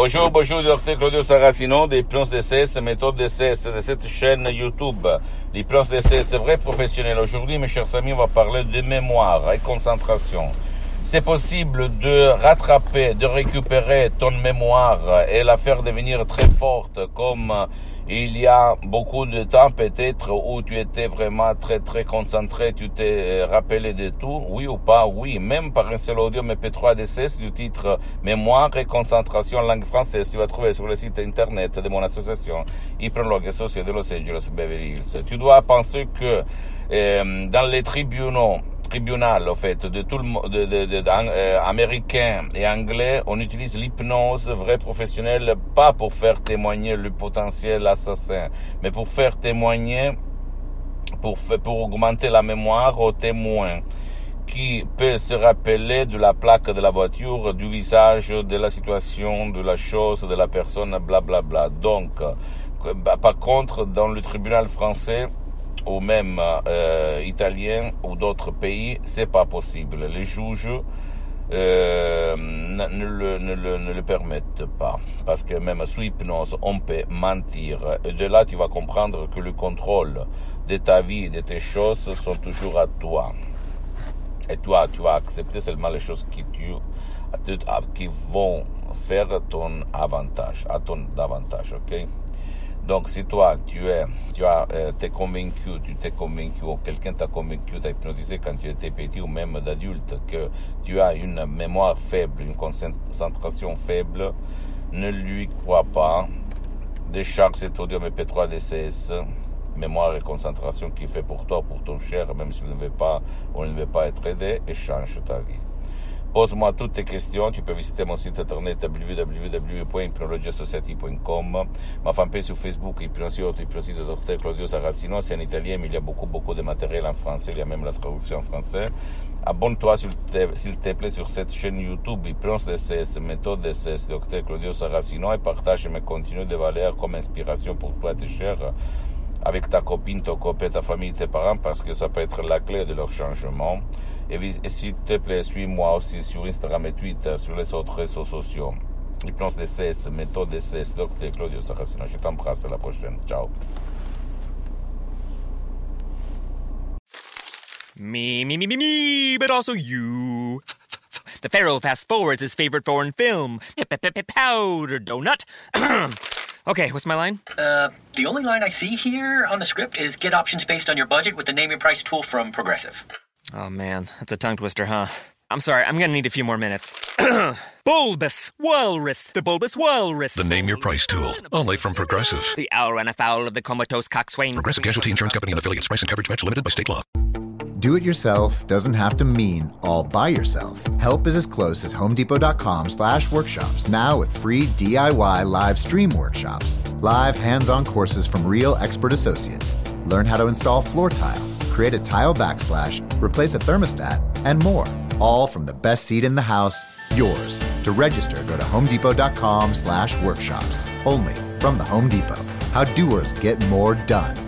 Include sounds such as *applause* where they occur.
Bonjour, bonjour, docteur Claudio Saracino des plans d'essai, méthode d'essai de cette chaîne YouTube. Les plans d'essai, c'est vrai professionnel. Aujourd'hui, mes chers amis, on va parler de mémoire et concentration. C'est possible de rattraper, de récupérer ton mémoire et la faire devenir très forte comme il y a beaucoup de temps peut-être où tu étais vraiment très très concentré, tu t'es rappelé de tout, oui ou pas, oui, même par un seul audio MP3 DCS du titre Mémoire et concentration en langue française, tu vas trouver sur le site internet de mon association Hypnologue associé de Los Angeles Beverly Hills. Tu dois penser que euh, dans les tribunaux tribunal, au fait, de tout le de, de, euh, américain et anglais, on utilise l'hypnose vrai professionnelle pas pour faire témoigner le potentiel assassin, mais pour faire témoigner, pour, pour augmenter la mémoire au témoin qui peut se rappeler de la plaque de la voiture, du visage, de la situation, de la chose, de la personne, blablabla. Bla, bla. Donc, bah, par contre, dans le tribunal français, ou même euh, italien ou d'autres pays, c'est pas possible. Les juges euh, ne, le, ne, le, ne, le, permettent pas. Parce que même sous hypnose, on peut mentir. Et de là, tu vas comprendre que le contrôle de ta vie, de tes choses, sont toujours à toi. Et toi, tu vas accepter seulement les choses qui, tu, qui vont faire ton avantage, à ton avantage, ok? Donc, si toi, tu es, tu as, euh, convaincu, tu t'es convaincu, ou quelqu'un t'a convaincu, t'a hypnotisé quand tu étais petit ou même d'adulte, que tu as une mémoire faible, une concentration faible, ne lui crois pas. Décharge cet audio MP3 DCS, mémoire et concentration qui fait pour toi, pour ton cher, même s'il ne veut pas, ou ne veut pas être aidé, et change ta vie. Pose-moi toutes tes questions. Tu peux visiter mon site internet www.hypnologiasociety.com, ma fanpage sur Facebook, Hypnosioto, Hypnosie de Dr. Claudio Saracino. C'est en italien, mais il y a beaucoup, beaucoup de matériel en français. Il y a même la traduction en français. Abonne-toi, s'il te, plaît, sur cette chaîne YouTube, Hypnose DCS, méthode DCS, Dr. Claudio Saracino, et partage mes contenus de valeur comme inspiration pour toi, tes chers avec ta copine, ton copain, ta famille, tes parents, parce que ça peut être la clé de leur changement. Et, et s'il te plaît, suis-moi aussi sur Instagram et Twitter, sur les autres réseaux sociaux. Hypnose DCS, méthode DCS, Dr. Claudio Saracino. Je t'embrasse, à la prochaine. Ciao. Me, me, me, me, me, but also you. The Pharaoh fast forwards his favorite foreign film, Powder Donut. *clears throat* okay, what's my line? Uh, the only line I see here on the script is get options based on your budget with the name your price tool from Progressive. Oh man, that's a tongue twister, huh? I'm sorry, I'm gonna need a few more minutes. *clears throat* bulbous Walrus, the Bulbous Walrus. The Name Your Price tool, only from Progressive. The owl ran afoul of the comatose coxswain. Progressive Casualty Insurance Company and affiliates. Price and coverage match limited by state law. Do it yourself doesn't have to mean all by yourself. Help is as close as homedepot.com slash workshops, now with free DIY live stream workshops. Live hands-on courses from real expert associates. Learn how to install floor tile create a tile backsplash, replace a thermostat, and more. All from the best seat in the house, yours. To register, go to homedepot.com slash workshops. Only from the Home Depot. How doers get more done.